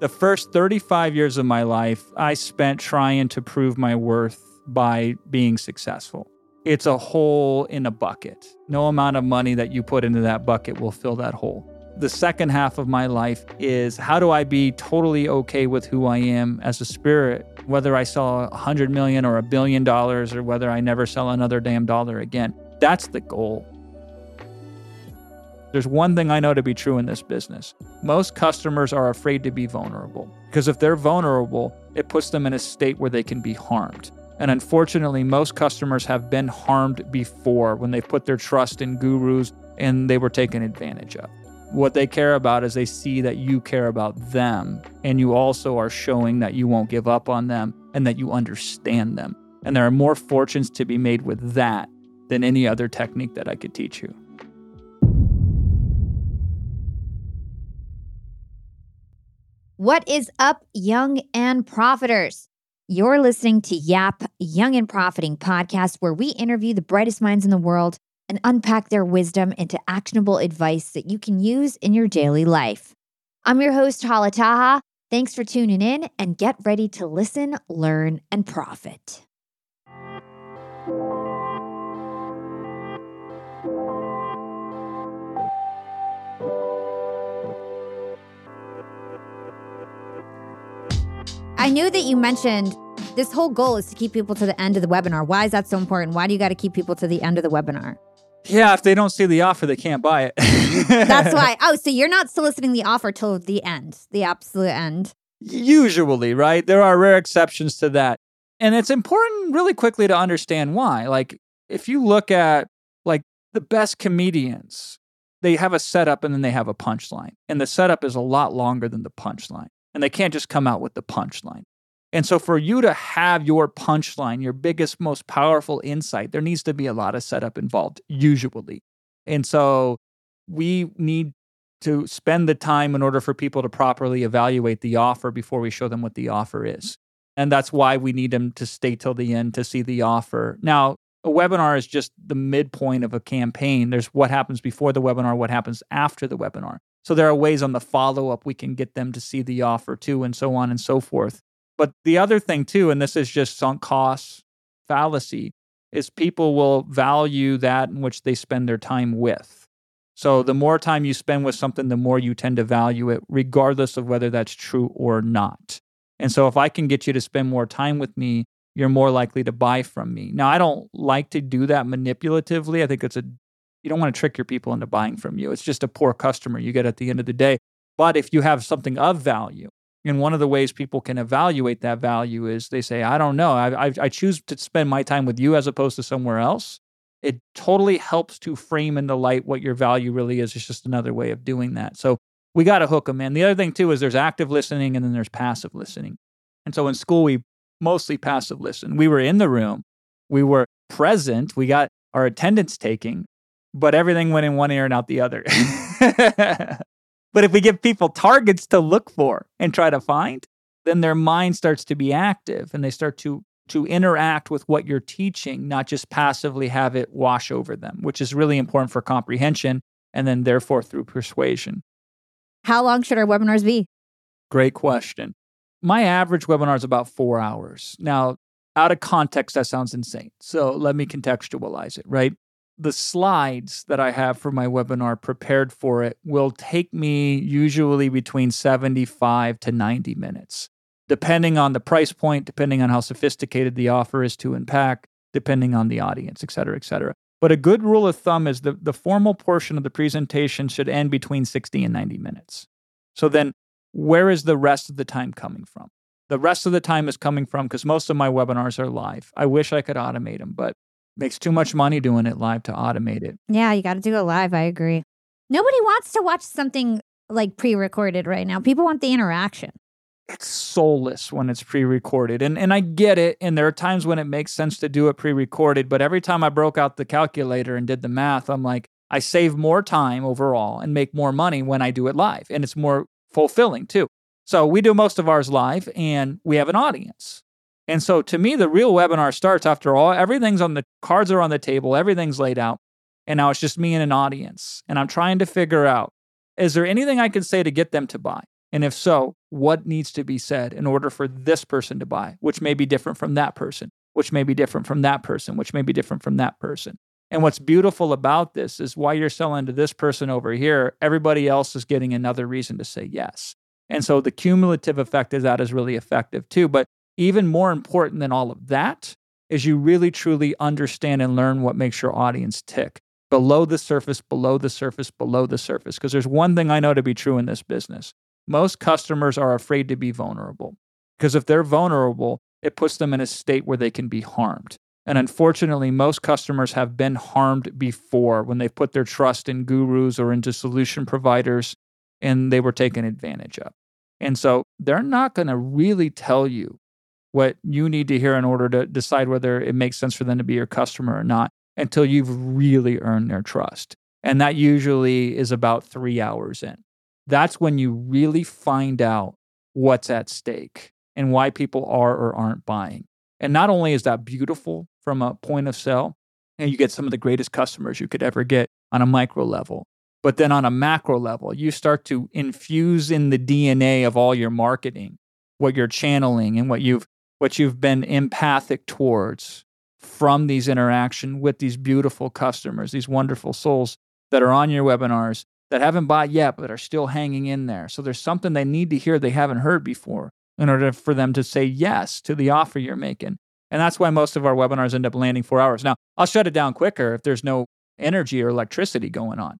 The first 35 years of my life, I spent trying to prove my worth by being successful. It's a hole in a bucket. No amount of money that you put into that bucket will fill that hole. The second half of my life is how do I be totally okay with who I am as a spirit, whether I sell a hundred million or a billion dollars or whether I never sell another damn dollar again. That's the goal. There's one thing I know to be true in this business. Most customers are afraid to be vulnerable because if they're vulnerable, it puts them in a state where they can be harmed. And unfortunately, most customers have been harmed before when they put their trust in gurus and they were taken advantage of. What they care about is they see that you care about them and you also are showing that you won't give up on them and that you understand them. And there are more fortunes to be made with that than any other technique that I could teach you. What is up, young and profiters? You're listening to Yap Young and Profiting podcast, where we interview the brightest minds in the world and unpack their wisdom into actionable advice that you can use in your daily life. I'm your host, Hala Taha. Thanks for tuning in and get ready to listen, learn, and profit. I knew that you mentioned this whole goal is to keep people to the end of the webinar. Why is that so important? Why do you got to keep people to the end of the webinar? Yeah, if they don't see the offer, they can't buy it. That's why. Oh, so you're not soliciting the offer till the end, the absolute end. Usually, right? There are rare exceptions to that. And it's important really quickly to understand why. Like, if you look at like the best comedians, they have a setup and then they have a punchline. And the setup is a lot longer than the punchline and they can't just come out with the punchline. And so, for you to have your punchline, your biggest, most powerful insight, there needs to be a lot of setup involved, usually. And so, we need to spend the time in order for people to properly evaluate the offer before we show them what the offer is. And that's why we need them to stay till the end to see the offer. Now, a webinar is just the midpoint of a campaign. There's what happens before the webinar, what happens after the webinar. So there are ways on the follow up we can get them to see the offer too, and so on and so forth. But the other thing too, and this is just sunk costs fallacy, is people will value that in which they spend their time with. So the more time you spend with something, the more you tend to value it, regardless of whether that's true or not. And so if I can get you to spend more time with me, you're more likely to buy from me. Now, I don't like to do that manipulatively. I think it's a you don't want to trick your people into buying from you. It's just a poor customer you get at the end of the day. But if you have something of value, and one of the ways people can evaluate that value is they say, I don't know, I, I, I choose to spend my time with you as opposed to somewhere else. It totally helps to frame in the light what your value really is. It's just another way of doing that. So we got to hook them in. The other thing, too, is there's active listening and then there's passive listening. And so in school, we mostly passive listen. We were in the room, we were present, we got our attendance taking, but everything went in one ear and out the other. but if we give people targets to look for and try to find, then their mind starts to be active and they start to to interact with what you're teaching, not just passively have it wash over them, which is really important for comprehension and then therefore through persuasion. How long should our webinars be? Great question. My average webinar is about four hours. Now, out of context, that sounds insane. So let me contextualize it, right? The slides that I have for my webinar prepared for it will take me usually between 75 to 90 minutes, depending on the price point, depending on how sophisticated the offer is to unpack, depending on the audience, et cetera, et cetera. But a good rule of thumb is the, the formal portion of the presentation should end between 60 and 90 minutes. So then, where is the rest of the time coming from? The rest of the time is coming from because most of my webinars are live. I wish I could automate them, but makes too much money doing it live to automate it. Yeah, you got to do it live. I agree. Nobody wants to watch something like pre recorded right now. People want the interaction. It's soulless when it's pre recorded. And, and I get it. And there are times when it makes sense to do it pre recorded. But every time I broke out the calculator and did the math, I'm like, I save more time overall and make more money when I do it live. And it's more fulfilling too. So we do most of ours live and we have an audience. And so to me, the real webinar starts after all, everything's on the cards are on the table, everything's laid out. And now it's just me and an audience. And I'm trying to figure out is there anything I can say to get them to buy? And if so, what needs to be said in order for this person to buy, which may be different from that person, which may be different from that person, which may be different from that person. And what's beautiful about this is why you're selling to this person over here, everybody else is getting another reason to say yes. And so the cumulative effect of that is really effective too. But even more important than all of that is you really truly understand and learn what makes your audience tick below the surface, below the surface, below the surface. Because there's one thing I know to be true in this business most customers are afraid to be vulnerable. Because if they're vulnerable, it puts them in a state where they can be harmed. And unfortunately, most customers have been harmed before when they've put their trust in gurus or into solution providers and they were taken advantage of. And so they're not going to really tell you what you need to hear in order to decide whether it makes sense for them to be your customer or not until you've really earned their trust. And that usually is about three hours in. That's when you really find out what's at stake and why people are or aren't buying. And not only is that beautiful from a point of sale, and you get some of the greatest customers you could ever get on a micro level, but then on a macro level, you start to infuse in the DNA of all your marketing, what you're channeling and what you've what you've been empathic towards from these interaction with these beautiful customers, these wonderful souls that are on your webinars that haven't bought yet but are still hanging in there. So there's something they need to hear they haven't heard before in order for them to say yes to the offer you're making. And that's why most of our webinars end up landing four hours. Now, I'll shut it down quicker if there's no energy or electricity going on.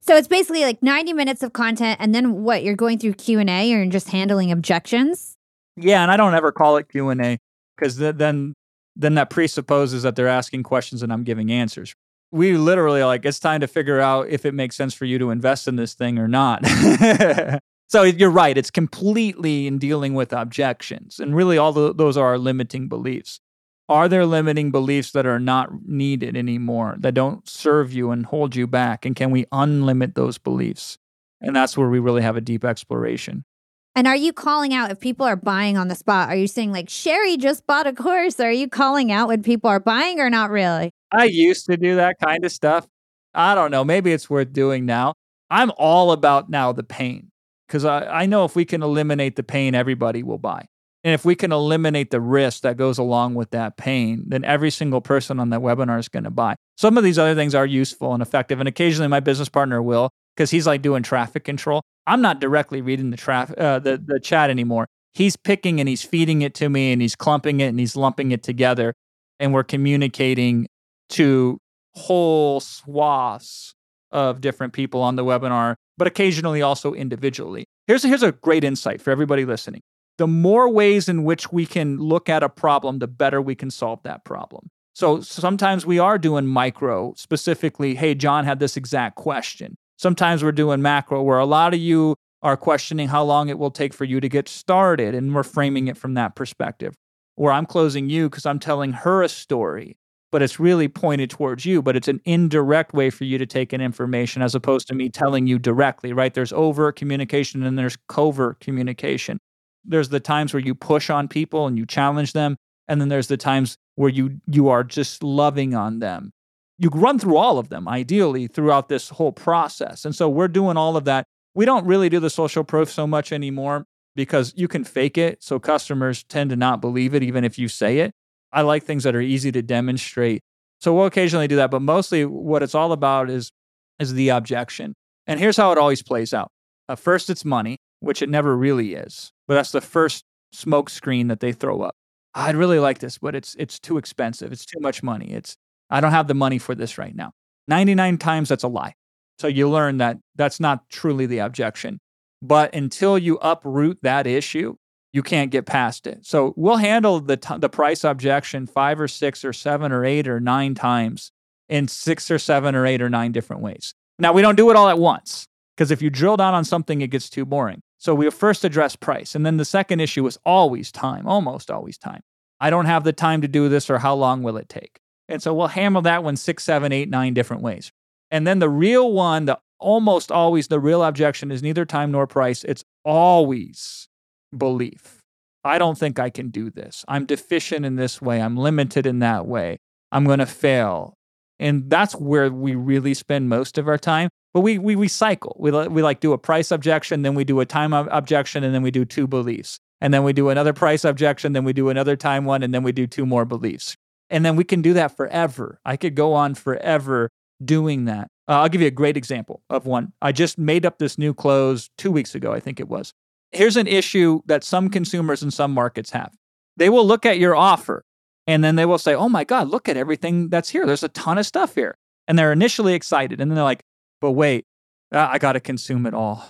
So it's basically like 90 minutes of content and then what you're going through Q&A or just handling objections? Yeah, and I don't ever call it Q&A cuz then then that presupposes that they're asking questions and I'm giving answers. We literally like it's time to figure out if it makes sense for you to invest in this thing or not. So you're right. It's completely in dealing with objections. And really, all the, those are our limiting beliefs. Are there limiting beliefs that are not needed anymore, that don't serve you and hold you back? And can we unlimit those beliefs? And that's where we really have a deep exploration. And are you calling out if people are buying on the spot? Are you saying, like, Sherry just bought a course? Are you calling out when people are buying or not really? I used to do that kind of stuff. I don't know. Maybe it's worth doing now. I'm all about now the pain because I, I know if we can eliminate the pain, everybody will buy. And if we can eliminate the risk that goes along with that pain, then every single person on that webinar is going to buy. Some of these other things are useful and effective. And occasionally my business partner will because he's like doing traffic control. I'm not directly reading the, uh, the, the chat anymore. He's picking and he's feeding it to me and he's clumping it and he's lumping it together. And we're communicating to whole swaths of different people on the webinar but occasionally also individually. Here's, a, here's a great insight for everybody listening. The more ways in which we can look at a problem, the better we can solve that problem. So sometimes we are doing micro, specifically, hey, John had this exact question. Sometimes we're doing macro, where a lot of you are questioning how long it will take for you to get started, and we're framing it from that perspective. Where I'm closing you because I'm telling her a story but it's really pointed towards you, but it's an indirect way for you to take in information as opposed to me telling you directly, right? There's overt communication and there's covert communication. There's the times where you push on people and you challenge them, and then there's the times where you you are just loving on them. You run through all of them ideally throughout this whole process. And so we're doing all of that. We don't really do the social proof so much anymore because you can fake it. So customers tend to not believe it even if you say it. I like things that are easy to demonstrate. So we'll occasionally do that, but mostly what it's all about is is the objection. And here's how it always plays out. Uh, first, it's money, which it never really is, but that's the first smoke screen that they throw up. I'd really like this, but it's it's too expensive. It's too much money. It's I don't have the money for this right now. 99 times that's a lie. So you learn that that's not truly the objection. But until you uproot that issue, you can't get past it. So we'll handle the t- the price objection five or six or seven or eight or nine times in six or seven or eight or nine different ways. Now we don't do it all at once because if you drill down on something, it gets too boring. So we first address price, and then the second issue is always time, almost always time. I don't have the time to do this, or how long will it take? And so we'll hammer that one six, seven, eight, nine different ways. And then the real one, the almost always the real objection is neither time nor price. It's always belief. I don't think I can do this. I'm deficient in this way. I'm limited in that way. I'm going to fail. And that's where we really spend most of our time. But we, we, we cycle. We, we like do a price objection, then we do a time ob- objection, and then we do two beliefs. And then we do another price objection, then we do another time one, and then we do two more beliefs. And then we can do that forever. I could go on forever doing that. Uh, I'll give you a great example of one. I just made up this new close two weeks ago, I think it was. Here's an issue that some consumers in some markets have. They will look at your offer and then they will say, Oh my God, look at everything that's here. There's a ton of stuff here. And they're initially excited. And then they're like, But wait, I got to consume it all.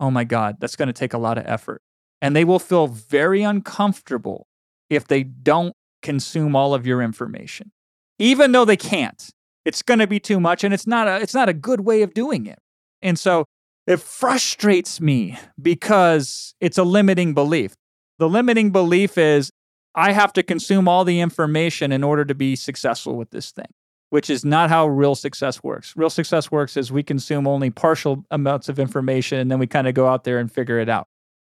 Oh my God, that's going to take a lot of effort. And they will feel very uncomfortable if they don't consume all of your information, even though they can't. It's going to be too much, and it's not a it's not a good way of doing it. And so it frustrates me because it's a limiting belief. The limiting belief is I have to consume all the information in order to be successful with this thing, which is not how real success works. Real success works is we consume only partial amounts of information and then we kind of go out there and figure it out.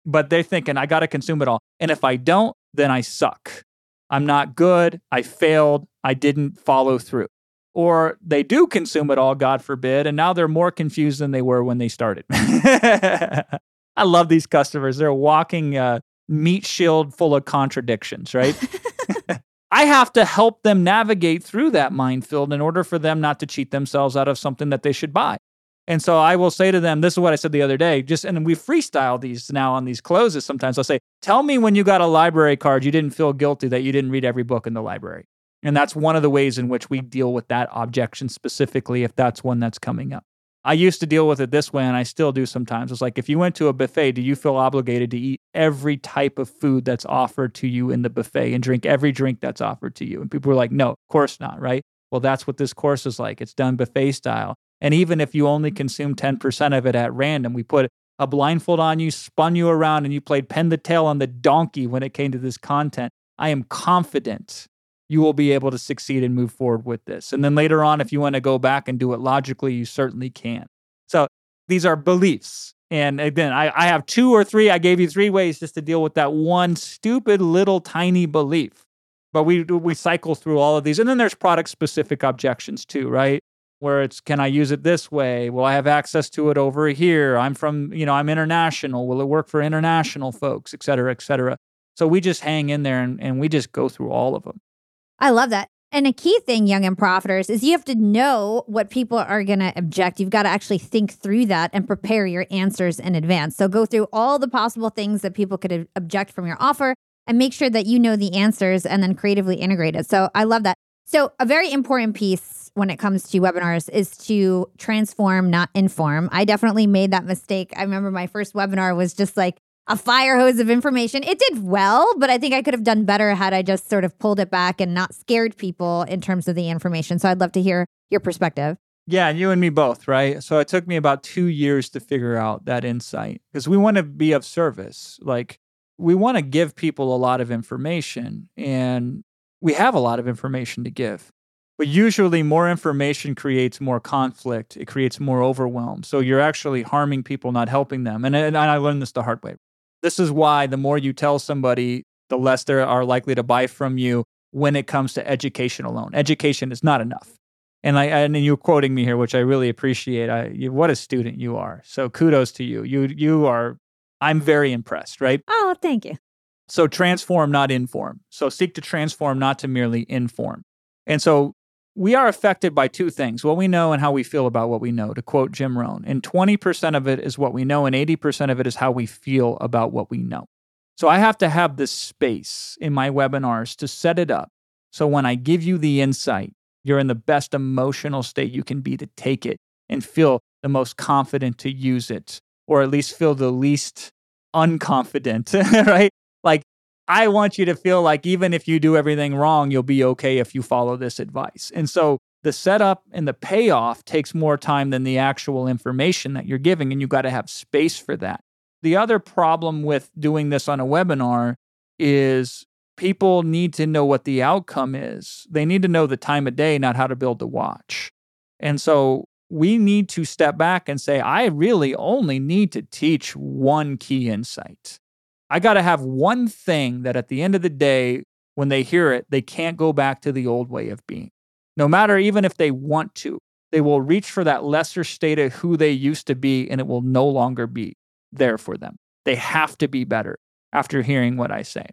But they're thinking, I got to consume it all. And if I don't, then I suck. I'm not good. I failed. I didn't follow through. Or they do consume it all, God forbid, and now they're more confused than they were when they started. I love these customers. They're walking uh, meat shield full of contradictions, right? I have to help them navigate through that minefield in order for them not to cheat themselves out of something that they should buy. And so I will say to them, this is what I said the other day, just and we freestyle these now on these closes sometimes. I'll say, tell me when you got a library card, you didn't feel guilty that you didn't read every book in the library. And that's one of the ways in which we deal with that objection specifically, if that's one that's coming up. I used to deal with it this way, and I still do sometimes. It's like if you went to a buffet, do you feel obligated to eat every type of food that's offered to you in the buffet and drink every drink that's offered to you? And people were like, no, of course not, right? Well, that's what this course is like. It's done buffet style. And even if you only consume 10% of it at random, we put a blindfold on you, spun you around, and you played pen the tail on the donkey when it came to this content. I am confident you will be able to succeed and move forward with this. And then later on, if you want to go back and do it logically, you certainly can. So these are beliefs. And again, I, I have two or three. I gave you three ways just to deal with that one stupid little tiny belief. But we we cycle through all of these. And then there's product specific objections too, right? Where it's can I use it this way? Will I have access to it over here? I'm from, you know, I'm international. Will it work for international folks, et cetera, et cetera? So we just hang in there and, and we just go through all of them. I love that. And a key thing, young and profiters, is you have to know what people are going to object. You've got to actually think through that and prepare your answers in advance. So go through all the possible things that people could object from your offer and make sure that you know the answers and then creatively integrate it. So I love that. So, a very important piece when it comes to webinars is to transform, not inform. I definitely made that mistake. I remember my first webinar was just like, a fire hose of information. It did well, but I think I could have done better had I just sort of pulled it back and not scared people in terms of the information. So I'd love to hear your perspective. Yeah, you and me both, right? So it took me about two years to figure out that insight because we want to be of service. Like, we want to give people a lot of information, and we have a lot of information to give. But usually, more information creates more conflict. It creates more overwhelm. So you're actually harming people, not helping them. And, and I learned this the hard way. This is why the more you tell somebody, the less they are likely to buy from you when it comes to education alone. Education is not enough. And I and you're quoting me here, which I really appreciate. I, you, what a student you are. So kudos to you. You you are. I'm very impressed. Right. Oh, thank you. So transform, not inform. So seek to transform, not to merely inform. And so we are affected by two things what we know and how we feel about what we know, to quote Jim Rohn. And 20% of it is what we know, and 80% of it is how we feel about what we know. So I have to have this space in my webinars to set it up. So when I give you the insight, you're in the best emotional state you can be to take it and feel the most confident to use it, or at least feel the least unconfident, right? Like I want you to feel like even if you do everything wrong, you'll be okay if you follow this advice. And so the setup and the payoff takes more time than the actual information that you're giving, and you've got to have space for that. The other problem with doing this on a webinar is people need to know what the outcome is. They need to know the time of day, not how to build the watch. And so we need to step back and say, I really only need to teach one key insight. I got to have one thing that at the end of the day, when they hear it, they can't go back to the old way of being. No matter even if they want to. they will reach for that lesser state of who they used to be and it will no longer be there for them. They have to be better after hearing what I say.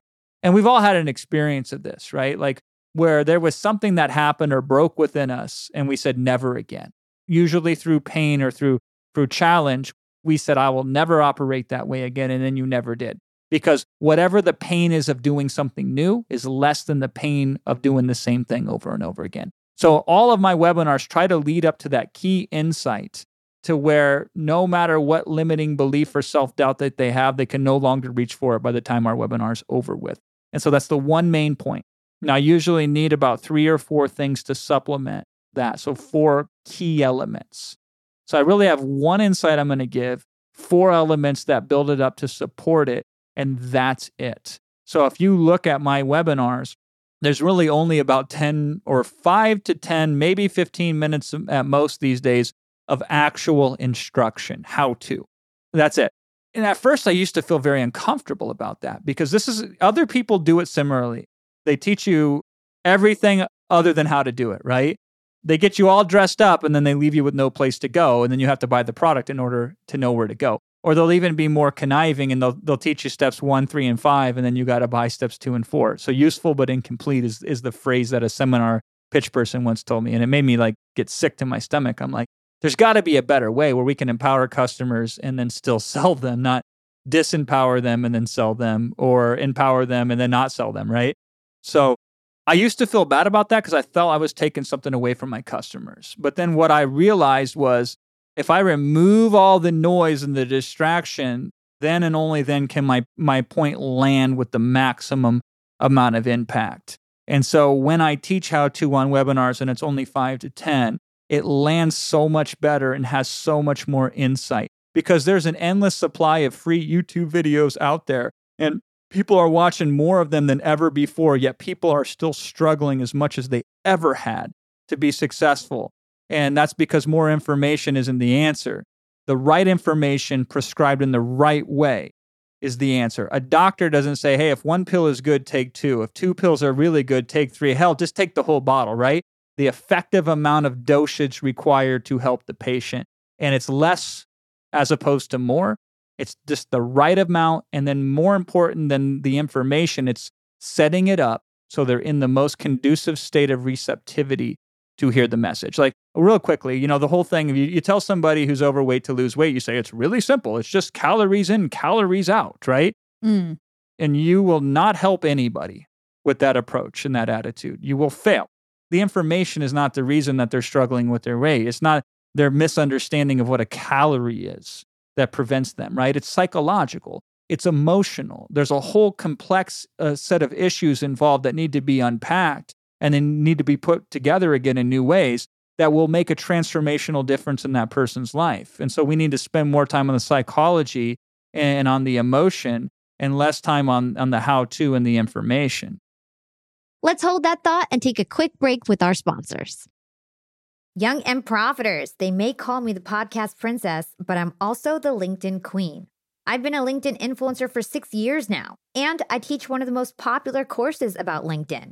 And we've all had an experience of this, right? Like where there was something that happened or broke within us and we said never again. Usually through pain or through through challenge, we said I will never operate that way again and then you never did. Because whatever the pain is of doing something new is less than the pain of doing the same thing over and over again. So all of my webinars try to lead up to that key insight to where no matter what limiting belief or self doubt that they have, they can no longer reach for it by the time our webinar is over with. And so that's the one main point. Now, I usually need about three or four things to supplement that. So, four key elements. So, I really have one insight I'm going to give, four elements that build it up to support it, and that's it. So, if you look at my webinars, there's really only about 10 or 5 to 10, maybe 15 minutes at most these days of actual instruction, how to. That's it. And at first, I used to feel very uncomfortable about that because this is other people do it similarly. They teach you everything other than how to do it, right? They get you all dressed up and then they leave you with no place to go. And then you have to buy the product in order to know where to go. Or they'll even be more conniving and they'll, they'll teach you steps one, three, and five. And then you got to buy steps two and four. So useful but incomplete is, is the phrase that a seminar pitch person once told me. And it made me like get sick to my stomach. I'm like, there's got to be a better way where we can empower customers and then still sell them, not disempower them and then sell them or empower them and then not sell them, right? So I used to feel bad about that because I felt I was taking something away from my customers. But then what I realized was if I remove all the noise and the distraction, then and only then can my, my point land with the maximum amount of impact. And so when I teach how to on webinars and it's only five to 10, it lands so much better and has so much more insight because there's an endless supply of free YouTube videos out there. And people are watching more of them than ever before, yet people are still struggling as much as they ever had to be successful. And that's because more information isn't the answer. The right information prescribed in the right way is the answer. A doctor doesn't say, hey, if one pill is good, take two. If two pills are really good, take three. Hell, just take the whole bottle, right? the effective amount of dosage required to help the patient. And it's less as opposed to more. It's just the right amount. And then, more important than the information, it's setting it up so they're in the most conducive state of receptivity to hear the message. Like, real quickly, you know, the whole thing, you, you tell somebody who's overweight to lose weight, you say it's really simple. It's just calories in, calories out, right? Mm. And you will not help anybody with that approach and that attitude. You will fail the information is not the reason that they're struggling with their weight. It's not their misunderstanding of what a calorie is that prevents them, right? It's psychological, it's emotional. There's a whole complex uh, set of issues involved that need to be unpacked and then need to be put together again in new ways that will make a transformational difference in that person's life. And so we need to spend more time on the psychology and on the emotion and less time on, on the how to and the information. Let's hold that thought and take a quick break with our sponsors. Young and Profiters, they may call me the podcast princess, but I'm also the LinkedIn queen. I've been a LinkedIn influencer for six years now, and I teach one of the most popular courses about LinkedIn.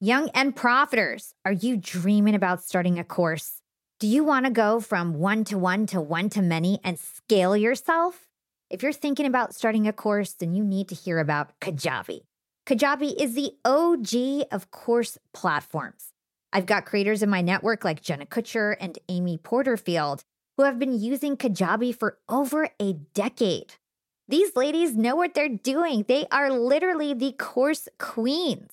Young and profiters, are you dreaming about starting a course? Do you want to go from one to one to one to many and scale yourself? If you're thinking about starting a course, then you need to hear about Kajabi. Kajabi is the OG of course platforms. I've got creators in my network like Jenna Kutcher and Amy Porterfield who have been using Kajabi for over a decade. These ladies know what they're doing. They are literally the course queens.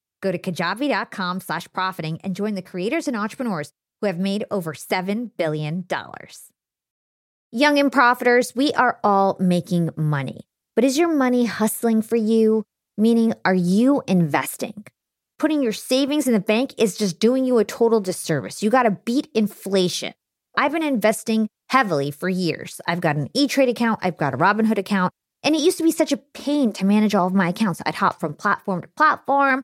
Go to kajabi.com slash profiting and join the creators and entrepreneurs who have made over $7 billion. Young and profiters, we are all making money. But is your money hustling for you? Meaning, are you investing? Putting your savings in the bank is just doing you a total disservice. You got to beat inflation. I've been investing heavily for years. I've got an E Trade account, I've got a Robinhood account, and it used to be such a pain to manage all of my accounts. I'd hop from platform to platform.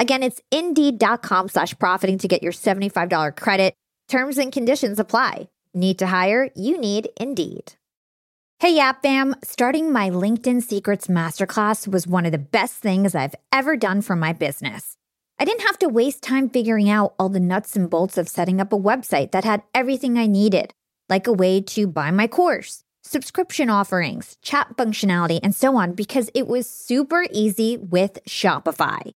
Again, it's Indeed.com slash profiting to get your $75 credit. Terms and conditions apply. Need to hire? You need Indeed. Hey, Yap fam! Starting my LinkedIn Secrets Masterclass was one of the best things I've ever done for my business. I didn't have to waste time figuring out all the nuts and bolts of setting up a website that had everything I needed, like a way to buy my course, subscription offerings, chat functionality, and so on, because it was super easy with Shopify.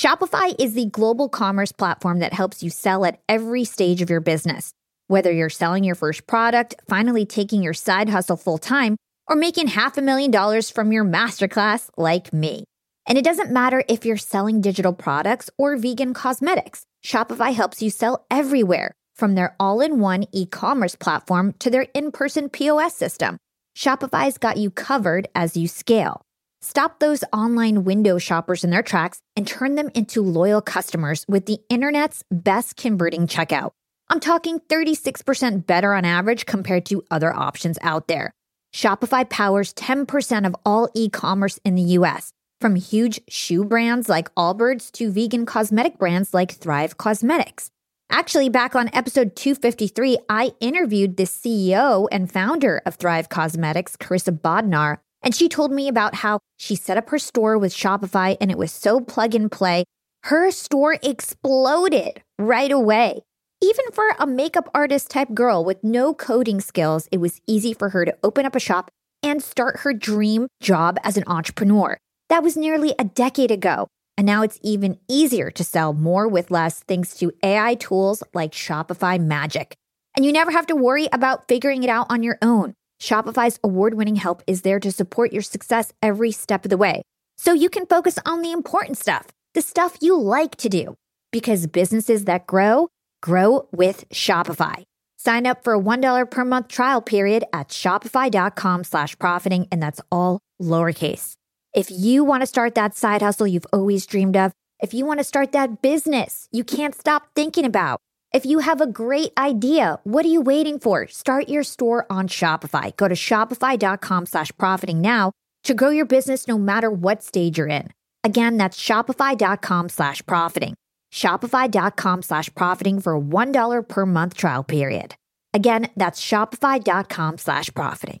Shopify is the global commerce platform that helps you sell at every stage of your business whether you're selling your first product, finally taking your side hustle full time, or making half a million dollars from your masterclass like me. And it doesn't matter if you're selling digital products or vegan cosmetics, Shopify helps you sell everywhere, from their all in one e commerce platform to their in person POS system. Shopify's got you covered as you scale. Stop those online window shoppers in their tracks and turn them into loyal customers with the internet's best converting checkout. I'm talking 36% better on average compared to other options out there. Shopify powers 10% of all e commerce in the US, from huge shoe brands like Allbirds to vegan cosmetic brands like Thrive Causemetics. Actually, back on episode 253, I interviewed the CEO and founder of Thrive Causemetics, Karissa Bodnar, and she told me about how she set up her store with Shopify and it was so plug and play. Her store exploded right away. Even for a makeup artist type girl with no coding skills, it was easy for her to open up a shop and start her dream job as an entrepreneur. That was nearly a decade ago. And now it's even easier to sell more with less thanks to AI tools like Shopify Magic. And you never have to worry about figuring it out on your own. Shopify's award winning help is there to support your success every step of the way. So you can focus on the important stuff, the stuff you like to do. Because businesses that grow, Grow with Shopify. Sign up for a $1 per month trial period at shopify.com slash profiting, and that's all lowercase. If you want to start that side hustle you've always dreamed of, if you want to start that business you can't stop thinking about, if you have a great idea, what are you waiting for? Start your store on Shopify. Go to shopify.com slash profiting now to grow your business no matter what stage you're in. Again, that's shopify.com slash profiting. Shopify.com slash profiting for a $1 per month trial period. Again, that's Shopify.com slash profiting.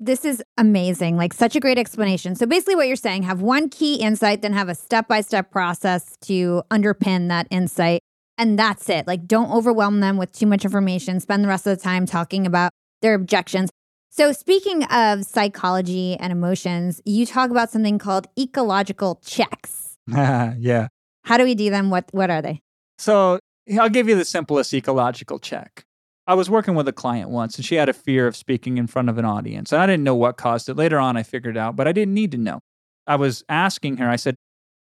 This is amazing. Like such a great explanation. So basically what you're saying, have one key insight, then have a step-by-step process to underpin that insight. And that's it. Like don't overwhelm them with too much information. Spend the rest of the time talking about their objections. So, speaking of psychology and emotions, you talk about something called ecological checks. yeah. How do we do them? What What are they? So, I'll give you the simplest ecological check. I was working with a client once, and she had a fear of speaking in front of an audience, and I didn't know what caused it. Later on, I figured out, but I didn't need to know. I was asking her. I said,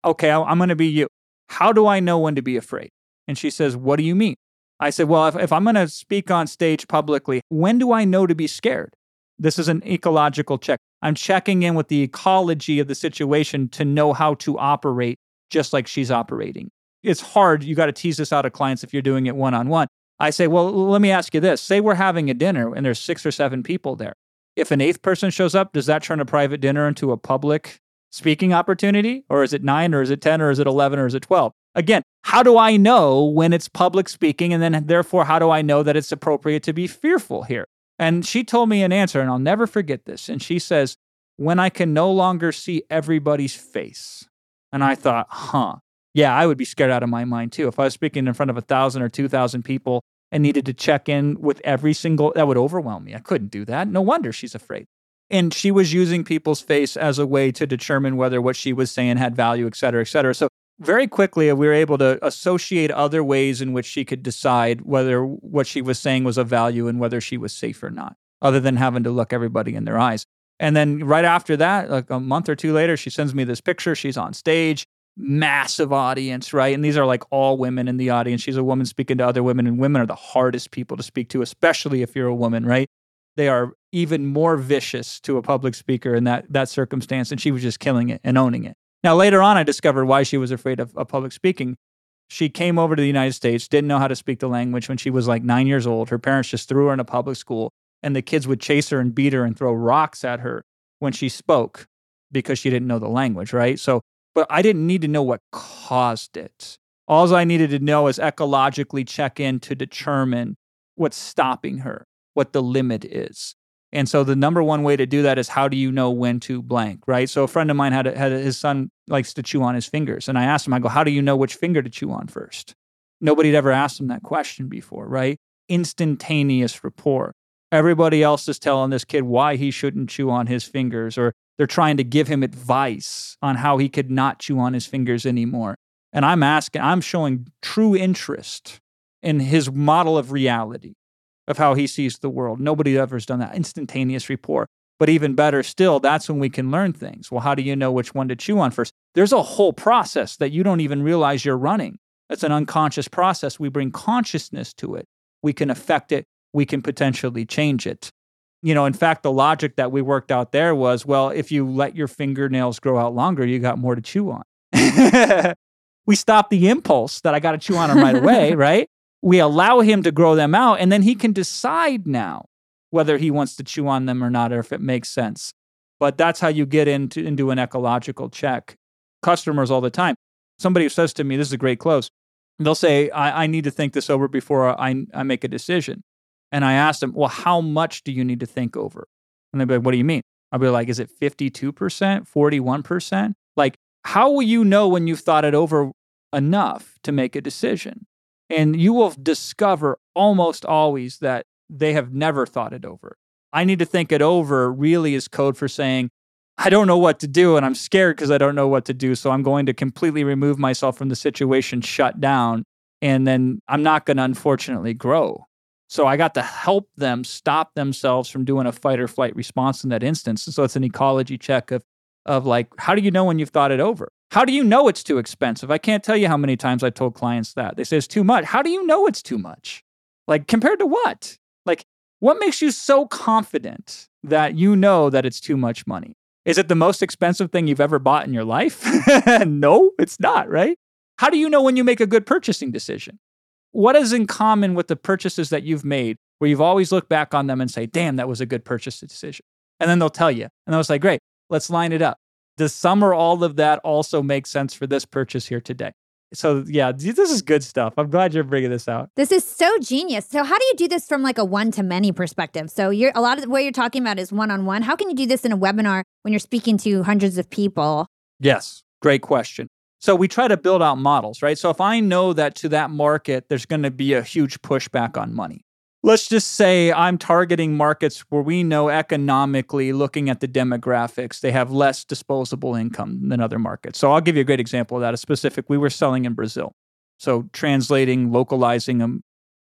"Okay, I'm going to be you. How do I know when to be afraid?" And she says, "What do you mean?" I said, "Well, if, if I'm going to speak on stage publicly, when do I know to be scared?" This is an ecological check. I'm checking in with the ecology of the situation to know how to operate just like she's operating. It's hard. You got to tease this out of clients if you're doing it one on one. I say, well, let me ask you this. Say we're having a dinner and there's six or seven people there. If an eighth person shows up, does that turn a private dinner into a public speaking opportunity? Or is it nine, or is it 10, or is it 11, or is it 12? Again, how do I know when it's public speaking? And then, therefore, how do I know that it's appropriate to be fearful here? And she told me an answer, and I'll never forget this. And she says, When I can no longer see everybody's face. And I thought, huh, yeah, I would be scared out of my mind too. If I was speaking in front of a thousand or two thousand people and needed to check in with every single, that would overwhelm me. I couldn't do that. No wonder she's afraid. And she was using people's face as a way to determine whether what she was saying had value, et cetera, et cetera. So very quickly we were able to associate other ways in which she could decide whether what she was saying was of value and whether she was safe or not other than having to look everybody in their eyes And then right after that, like a month or two later, she sends me this picture. She's on stage, massive audience, right? And these are like all women in the audience. She's a woman speaking to other women, and women are the hardest people to speak to, especially if you're a woman, right? They are even more vicious to a public speaker in that that circumstance. And she was just killing it and owning it. Now, later on, I discovered why she was afraid of, of public speaking. She came over to the United States, didn't know how to speak the language when she was like nine years old. Her parents just threw her in a public school, and the kids would chase her and beat her and throw rocks at her when she spoke because she didn't know the language, right? So, but I didn't need to know what caused it. All I needed to know is ecologically check in to determine what's stopping her, what the limit is. And so the number one way to do that is how do you know when to blank, right? So a friend of mine had, had his son likes to chew on his fingers. And I asked him, I go, how do you know which finger to chew on first? Nobody had ever asked him that question before, right? Instantaneous rapport. Everybody else is telling this kid why he shouldn't chew on his fingers, or they're trying to give him advice on how he could not chew on his fingers anymore. And I'm asking, I'm showing true interest in his model of reality of how he sees the world. Nobody ever has done that. Instantaneous rapport. But even better still, that's when we can learn things. Well, how do you know which one to chew on first? There's a whole process that you don't even realize you're running. It's an unconscious process. We bring consciousness to it. We can affect it. We can potentially change it. You know, in fact, the logic that we worked out there was well, if you let your fingernails grow out longer, you got more to chew on. we stop the impulse that I got to chew on them right away, right? we allow him to grow them out and then he can decide now whether he wants to chew on them or not or if it makes sense. But that's how you get into into an ecological check. Customers all the time. Somebody who says to me this is a great close. They'll say i, I need to think this over before I, I make a decision and i asked them well how much do you need to think over and they'd be like what do you mean i'll be like is it 52% 41% like how will you know when you've thought it over enough to make a decision and you will discover almost always that they have never thought it over. I need to think it over really is code for saying, I don't know what to do and I'm scared because I don't know what to do. So I'm going to completely remove myself from the situation, shut down, and then I'm not going to unfortunately grow. So I got to help them stop themselves from doing a fight or flight response in that instance. So it's an ecology check of of like, how do you know when you've thought it over? How do you know it's too expensive? I can't tell you how many times I told clients that. They say it's too much. How do you know it's too much? Like, compared to what? Like, what makes you so confident that you know that it's too much money? Is it the most expensive thing you've ever bought in your life? no, it's not, right? How do you know when you make a good purchasing decision? What is in common with the purchases that you've made where you've always looked back on them and say, damn, that was a good purchase decision? And then they'll tell you. And I was like, great, let's line it up does some or all of that also make sense for this purchase here today? So yeah, this is good stuff. I'm glad you're bringing this out. This is so genius. So how do you do this from like a one to many perspective? So you're a lot of what you're talking about is one on one. How can you do this in a webinar when you're speaking to hundreds of people? Yes, great question. So we try to build out models, right? So if I know that to that market there's going to be a huge pushback on money, let's just say I'm targeting markets where we know economically, looking at the demographics, they have less disposable income than other markets. So I'll give you a great example of that. A specific, we were selling in Brazil. So translating, localizing a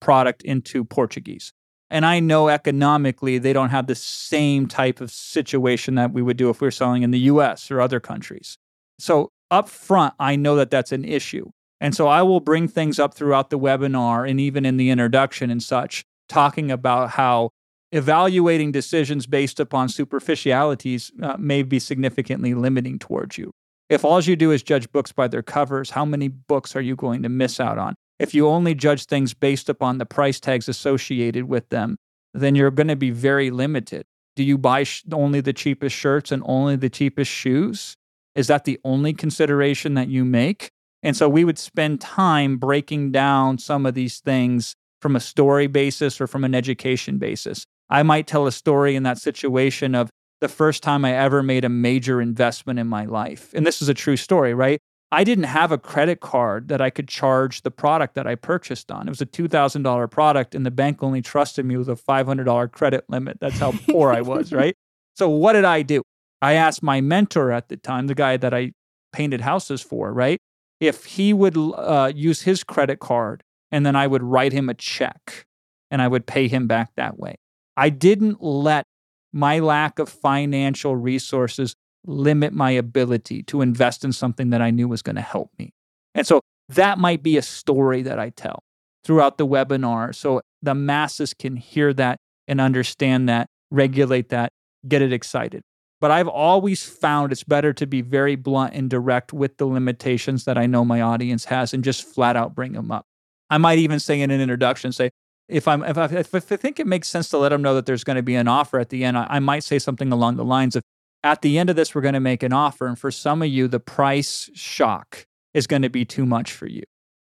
product into Portuguese. And I know economically they don't have the same type of situation that we would do if we were selling in the US or other countries. So up front, I know that that's an issue. And so I will bring things up throughout the webinar and even in the introduction and such talking about how evaluating decisions based upon superficialities uh, may be significantly limiting towards you. If all you do is judge books by their covers, how many books are you going to miss out on? If you only judge things based upon the price tags associated with them, then you're going to be very limited. Do you buy sh- only the cheapest shirts and only the cheapest shoes? Is that the only consideration that you make? And so we would spend time breaking down some of these things from a story basis or from an education basis. I might tell a story in that situation of the first time I ever made a major investment in my life. And this is a true story, right? I didn't have a credit card that I could charge the product that I purchased on. It was a $2,000 product, and the bank only trusted me with a $500 credit limit. That's how poor I was, right? So, what did I do? I asked my mentor at the time, the guy that I painted houses for, right? If he would uh, use his credit card and then I would write him a check and I would pay him back that way. I didn't let my lack of financial resources limit my ability to invest in something that I knew was going to help me. And so that might be a story that I tell throughout the webinar so the masses can hear that and understand that, regulate that, get it excited. But I've always found it's better to be very blunt and direct with the limitations that I know my audience has and just flat out bring them up. I might even say in an introduction, say, if I'm if I, if I think it makes sense to let them know that there's going to be an offer at the end, I, I might say something along the lines of, at the end of this, we're going to make an offer, and for some of you, the price shock is going to be too much for you,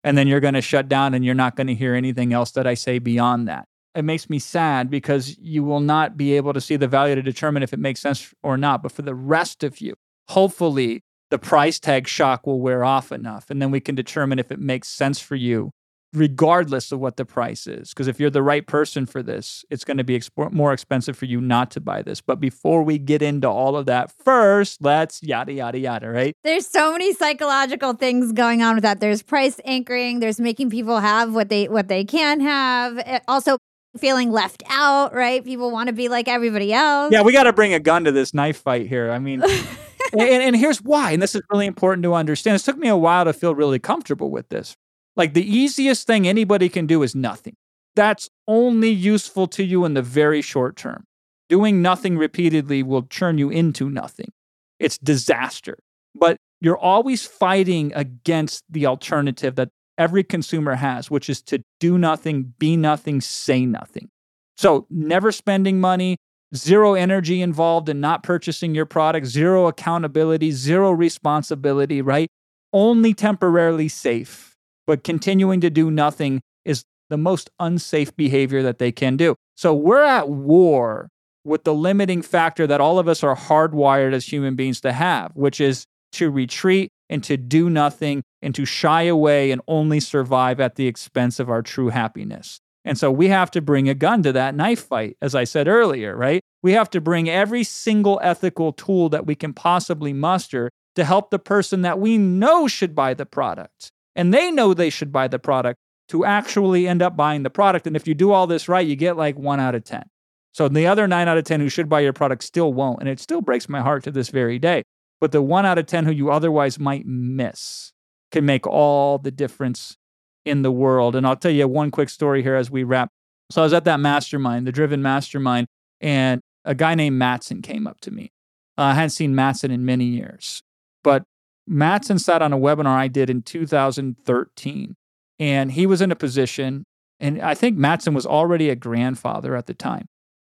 and then you're going to shut down, and you're not going to hear anything else that I say beyond that. It makes me sad because you will not be able to see the value to determine if it makes sense or not. But for the rest of you, hopefully the price tag shock will wear off enough, and then we can determine if it makes sense for you regardless of what the price is. Because if you're the right person for this, it's going to be exp- more expensive for you not to buy this. But before we get into all of that, first, let's yada, yada, yada, right? There's so many psychological things going on with that. There's price anchoring, there's making people have what they what they can have. Eh, also feeling left out, right? People want to be like everybody else. Yeah, we got to bring a gun to this knife fight here. I mean, and, and here's why, and this is really important to understand. It took me a while to feel really comfortable with this. Like the easiest thing anybody can do is nothing. That's only useful to you in the very short term. Doing nothing repeatedly will churn you into nothing. It's disaster. But you're always fighting against the alternative that every consumer has, which is to do nothing, be nothing, say nothing. So, never spending money, zero energy involved in not purchasing your product, zero accountability, zero responsibility, right? Only temporarily safe but continuing to do nothing is the most unsafe behavior that they can do. So we're at war with the limiting factor that all of us are hardwired as human beings to have, which is to retreat and to do nothing and to shy away and only survive at the expense of our true happiness. And so we have to bring a gun to that knife fight, as I said earlier, right? We have to bring every single ethical tool that we can possibly muster to help the person that we know should buy the product and they know they should buy the product to actually end up buying the product. And if you do all this right, you get like one out of 10. So the other nine out of 10 who should buy your product still won't. And it still breaks my heart to this very day. But the one out of 10 who you otherwise might miss can make all the difference in the world. And I'll tell you one quick story here as we wrap. So I was at that mastermind, the Driven Mastermind, and a guy named Matson came up to me. Uh, I hadn't seen Matson in many years, but Matson sat on a webinar I did in 2013, and he was in a position, and I think Matson was already a grandfather at the time.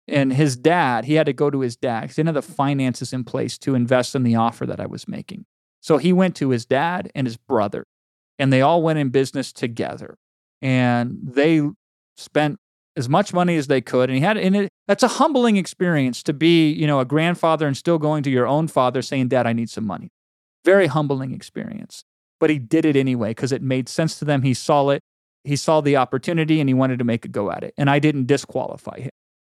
And his dad, he had to go to his dad he didn't have the finances in place to invest in the offer that I was making. So he went to his dad and his brother, and they all went in business together. And they spent as much money as they could. And he had, and it, that's a humbling experience to be, you know, a grandfather and still going to your own father saying, Dad, I need some money. Very humbling experience. But he did it anyway because it made sense to them. He saw it, he saw the opportunity, and he wanted to make a go at it. And I didn't disqualify him.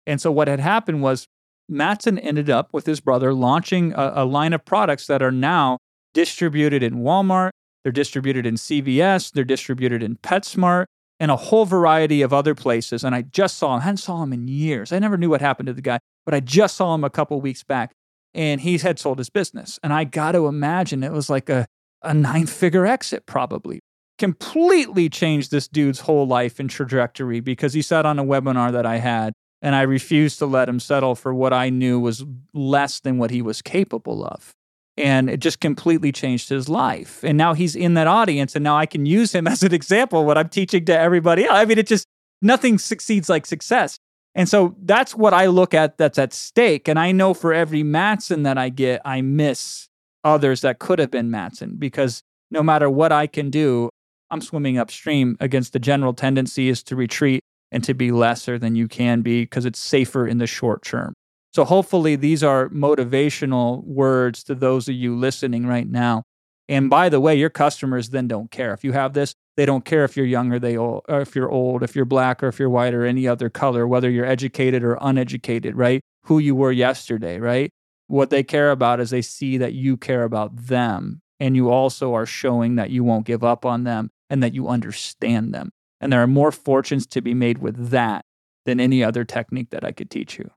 And so what had happened was Matson ended up with his brother launching a, a line of products that are now distributed in Walmart, they're distributed in CVS, they're distributed in PetSmart, and a whole variety of other places. And I just saw him. I hadn't saw him in years. I never knew what happened to the guy, but I just saw him a couple weeks back and he had sold his business. And I got to imagine it was like a, a nine figure exit, probably. Completely changed this dude's whole life and trajectory because he sat on a webinar that I had and I refused to let him settle for what I knew was less than what he was capable of. And it just completely changed his life. And now he's in that audience, and now I can use him as an example what I'm teaching to everybody else. I mean, it just nothing succeeds like success. And so that's what I look at that's at stake. And I know for every Matson that I get, I miss others that could have been Matson because no matter what I can do, I'm swimming upstream against the general tendency is to retreat and to be lesser than you can be because it's safer in the short term. So hopefully these are motivational words to those of you listening right now. And by the way, your customers then don't care. If you have this, they don't care if you're young or they old, or if you're old, if you're black or if you're white or any other color, whether you're educated or uneducated, right? Who you were yesterday, right? What they care about is they see that you care about them and you also are showing that you won't give up on them and that you understand them. And there are more fortunes to be made with that than any other technique that I could teach you.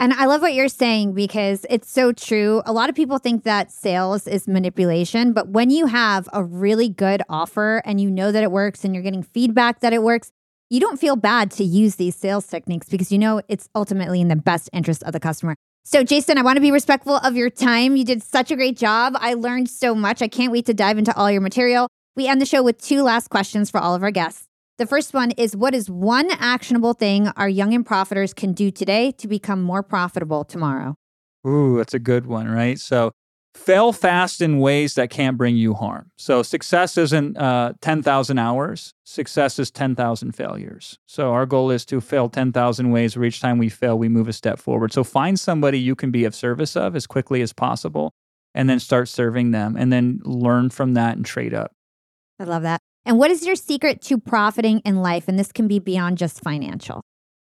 And I love what you're saying because it's so true. A lot of people think that sales is manipulation, but when you have a really good offer and you know that it works and you're getting feedback that it works, you don't feel bad to use these sales techniques because you know it's ultimately in the best interest of the customer. So, Jason, I want to be respectful of your time. You did such a great job. I learned so much. I can't wait to dive into all your material. We end the show with two last questions for all of our guests. The first one is What is one actionable thing our young and profiters can do today to become more profitable tomorrow? Ooh, that's a good one, right? So, fail fast in ways that can't bring you harm. So, success isn't uh, 10,000 hours, success is 10,000 failures. So, our goal is to fail 10,000 ways where each time we fail, we move a step forward. So, find somebody you can be of service of as quickly as possible and then start serving them and then learn from that and trade up. I love that. And what is your secret to profiting in life? And this can be beyond just financial.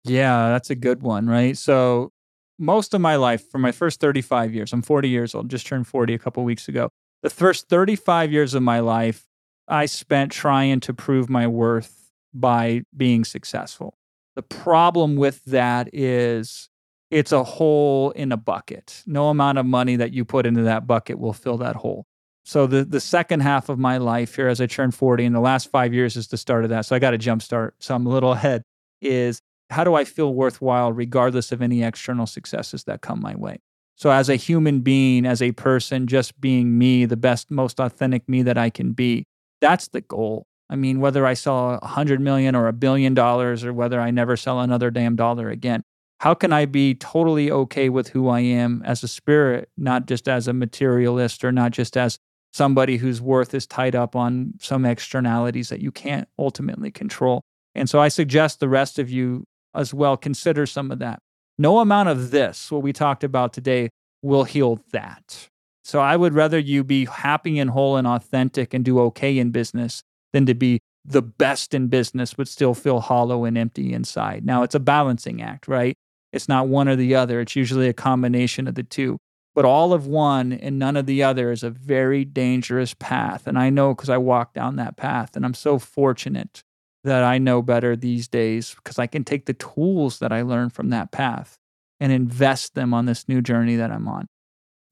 Yeah, that's a good one, right? So, most of my life, for my first 35 years, I'm 40 years old, just turned 40 a couple weeks ago. The first 35 years of my life, I spent trying to prove my worth by being successful. The problem with that is it's a hole in a bucket. No amount of money that you put into that bucket will fill that hole. So the the second half of my life here, as I turn 40, and the last five years is the start of that. So I got a jump start. So I'm a little ahead. Is how do I feel worthwhile regardless of any external successes that come my way? So as a human being, as a person, just being me, the best, most authentic me that I can be, that's the goal. I mean, whether I sell a hundred million or a billion dollars, or whether I never sell another damn dollar again, how can I be totally okay with who I am as a spirit, not just as a materialist or not just as somebody whose worth is tied up on some externalities that you can't ultimately control. And so I suggest the rest of you as well consider some of that. No amount of this, what we talked about today, will heal that. So I would rather you be happy and whole and authentic and do okay in business than to be the best in business but still feel hollow and empty inside. Now it's a balancing act, right? It's not one or the other. It's usually a combination of the two but all of one and none of the other is a very dangerous path. And I know because I walked down that path, and I'm so fortunate that I know better these days because I can take the tools that I learned from that path and invest them on this new journey that I'm on.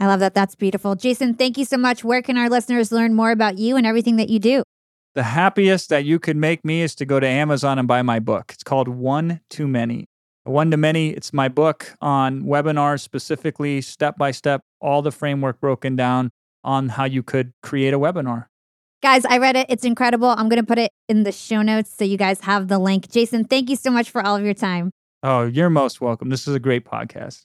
I love that. That's beautiful. Jason, thank you so much. Where can our listeners learn more about you and everything that you do? The happiest that you could make me is to go to Amazon and buy my book. It's called One to Many one to many. It's my book on webinars, specifically step by step, all the framework broken down on how you could create a webinar. Guys, I read it. It's incredible. I'm going to put it in the show notes so you guys have the link. Jason, thank you so much for all of your time. Oh, you're most welcome. This is a great podcast.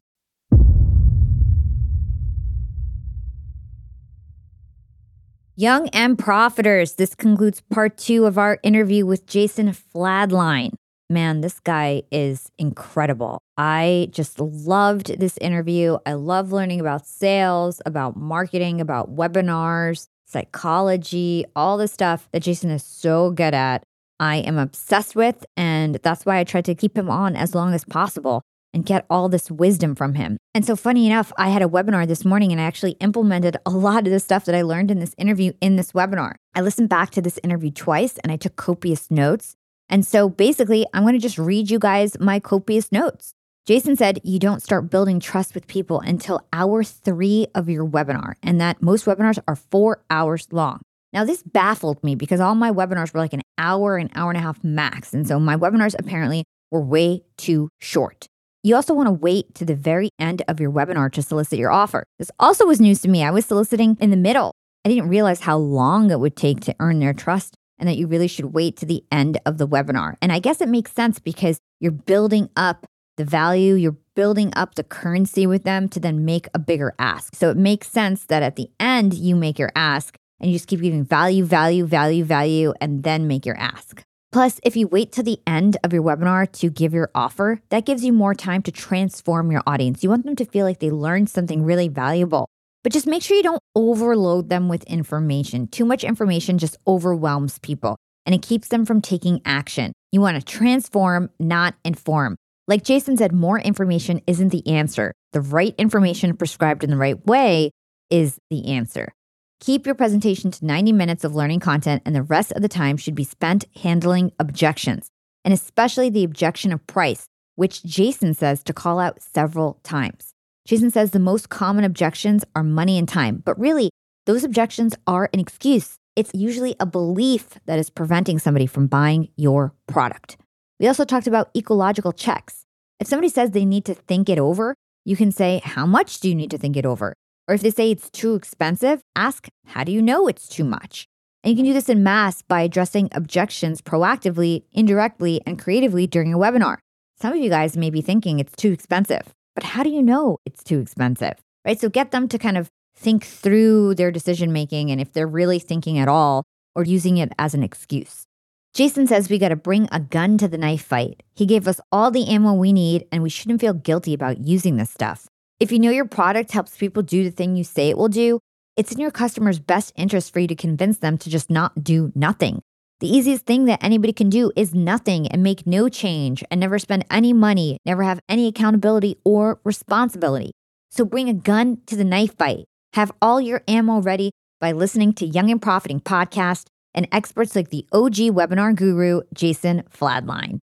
Young and Profiters, this concludes part two of our interview with Jason Fladlien man, this guy is incredible. I just loved this interview. I love learning about sales, about marketing, about webinars, psychology, all the stuff that Jason is so good at. I am obsessed with, and that's why I tried to keep him on as long as possible and get all this wisdom from him. And so, funny enough, I had a webinar this morning and I actually implemented a lot of the stuff that I learned in this interview in this webinar. I listened back to this interview twice and I took copious notes. And so basically, I'm going to just read you guys my copious notes. Jason said you don't start building trust with people until hour three of your webinar, and that most webinars are four hours long. Now, this baffled me because all my webinars were like an hour, an hour and a half max. And so my webinars apparently were way too short. You also want to wait to the very end of your webinar to solicit your offer. This also was news to me. I was soliciting in the middle. I didn't realize how long it would take to earn their trust and that you really should wait to the end of the webinar. And I guess it makes sense because you're building up the value, you're building up the currency with them to then make a bigger ask. So it makes sense that at the end, you make your ask and you just keep giving value, value, value, value, and then make your ask. Plus, if you wait to the end of your webinar to give your offer, that gives you more time to transform your audience. You want them to feel like they learned something really valuable. But just make sure you don't overload them with information. Too much information just overwhelms people and it keeps them from taking action. You want to transform, not inform. Like Jason said, more information isn't the answer. The right information prescribed in the right way is the answer. Keep your presentation to 90 minutes of learning content, and the rest of the time should be spent handling objections, and especially the objection of price. which Jason says to call out several times. Jason says the most common objections are money and time, but really, those objections are an excuse. It's usually a belief that is preventing somebody from buying your product. We also talked about ecological checks. If somebody says they need to think it over, you can say, How much do you need to think it over? Or if they say it's too expensive, ask, How do you know it's too much? And you can do this in mass by addressing objections proactively, indirectly, and creatively during a webinar. Some of you guys may be thinking it's too expensive, but how do you know it's too expensive? Right? So get them to kind of think through their decision making and if they're really thinking at all or using it as an excuse. Jason says we got to bring a gun to the knife fight. He gave us all the ammo we need, and we shouldn't feel guilty about using this stuff. If you know your product helps people do the thing you say it will do, it's in your customer's best interest for you to convince them to just not do nothing. The easiest thing that anybody can do is nothing and make no change and never spend any money, never have any accountability or responsibility. So bring a gun to the knife fight. Have all your ammo ready by listening to Young and Profiting podcast and experts like the OG webinar guru, Jason Fladlien.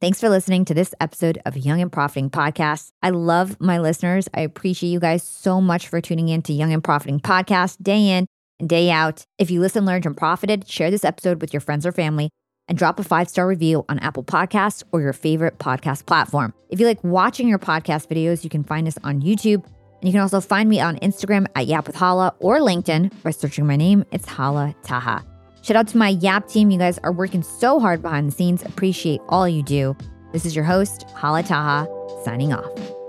Thanks for listening to this episode of Young and Profiting Podcast. I love my listeners. I appreciate you guys so much for tuning in to Young and Profiting Podcast day in day out. If you listen, learned, and profited, share this episode with your friends or family and drop a five star review on Apple Podcasts or your favorite podcast platform. If you like watching your podcast videos, you can find us on YouTube. And you can also find me on Instagram at Yap with Hala or LinkedIn by searching my name. It's Hala Taha. Shout out to my Yap team. You guys are working so hard behind the scenes. Appreciate all you do. This is your host, Hala Taha, signing off.